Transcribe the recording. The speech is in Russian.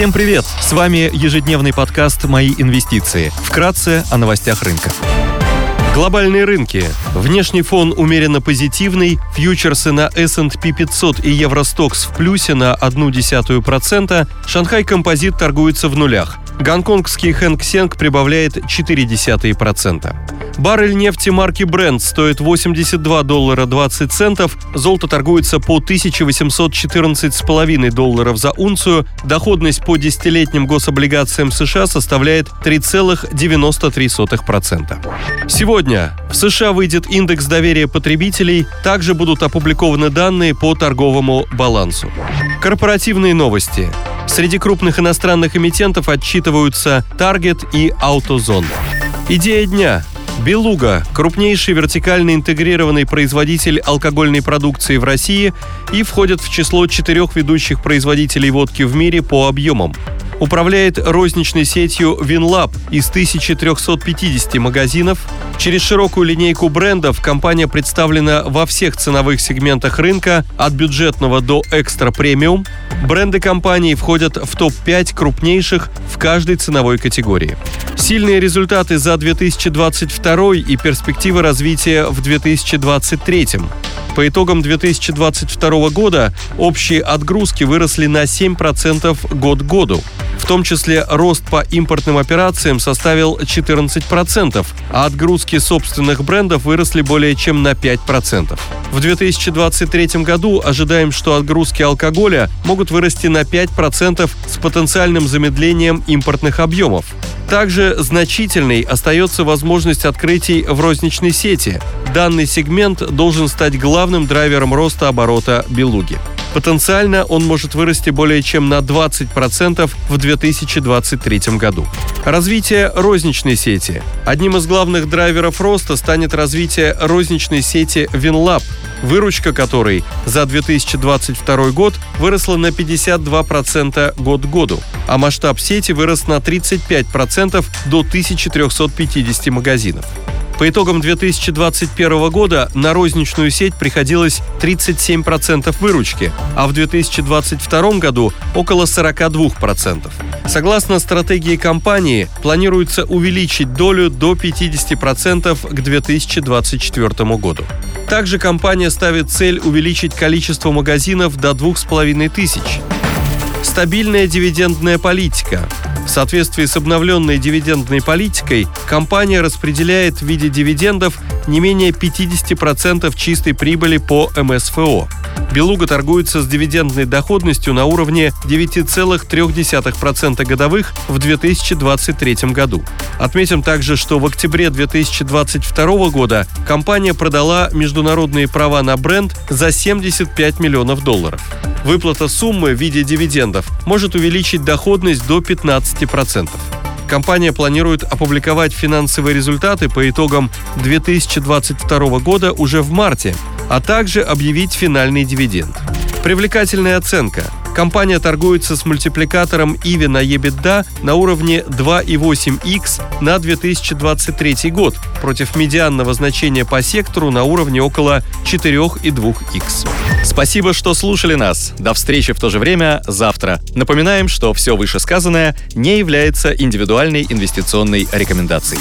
Всем привет! С вами ежедневный подкаст «Мои инвестиции». Вкратце о новостях рынка. Глобальные рынки. Внешний фон умеренно позитивный. Фьючерсы на S&P 500 и Евростокс в плюсе на 0,1%. Шанхай Композит торгуется в нулях. Гонконгский Хэнк Сенг прибавляет 0,4%. Баррель нефти марки Brent стоит 82 доллара 20 центов, золото торгуется по 1814,5 долларов за унцию, доходность по десятилетним гособлигациям США составляет 3,93%. Сегодня в США выйдет индекс доверия потребителей, также будут опубликованы данные по торговому балансу. Корпоративные новости. Среди крупных иностранных эмитентов отчитываются Target и AutoZone. Идея дня. Белуга – крупнейший вертикально интегрированный производитель алкогольной продукции в России и входит в число четырех ведущих производителей водки в мире по объемам. Управляет розничной сетью WinLab из 1350 магазинов. Через широкую линейку брендов компания представлена во всех ценовых сегментах рынка от бюджетного до экстра-премиум. Бренды компании входят в топ-5 крупнейших в каждой ценовой категории. Сильные результаты за 2022 и перспективы развития в 2023. По итогам 2022 года общие отгрузки выросли на 7% год к году. В том числе рост по импортным операциям составил 14%, а отгрузки собственных брендов выросли более чем на 5%. В 2023 году ожидаем, что отгрузки алкоголя могут вырасти на 5% с потенциальным замедлением импортных объемов. Также значительной остается возможность открытий в розничной сети. Данный сегмент должен стать главным драйвером роста оборота «Белуги». Потенциально он может вырасти более чем на 20% в 2023 году. Развитие розничной сети. Одним из главных драйверов роста станет развитие розничной сети WinLab, выручка которой за 2022 год выросла на 52% год к году, а масштаб сети вырос на 35% до 1350 магазинов. По итогам 2021 года на розничную сеть приходилось 37% выручки, а в 2022 году около 42%. Согласно стратегии компании, планируется увеличить долю до 50% к 2024 году. Также компания ставит цель увеличить количество магазинов до 2500. Стабильная дивидендная политика. В соответствии с обновленной дивидендной политикой, компания распределяет в виде дивидендов не менее 50% чистой прибыли по МСФО. Белуга торгуется с дивидендной доходностью на уровне 9,3% годовых в 2023 году. Отметим также, что в октябре 2022 года компания продала международные права на бренд за 75 миллионов долларов. Выплата суммы в виде дивидендов может увеличить доходность до 15%. Компания планирует опубликовать финансовые результаты по итогам 2022 года уже в марте, а также объявить финальный дивиденд. Привлекательная оценка. Компания торгуется с мультипликатором EV на EBITDA на уровне 2,8x на 2023 год против медианного значения по сектору на уровне около 4,2x. Спасибо, что слушали нас. До встречи в то же время завтра. Напоминаем, что все вышесказанное не является индивидуальной инвестиционной рекомендацией.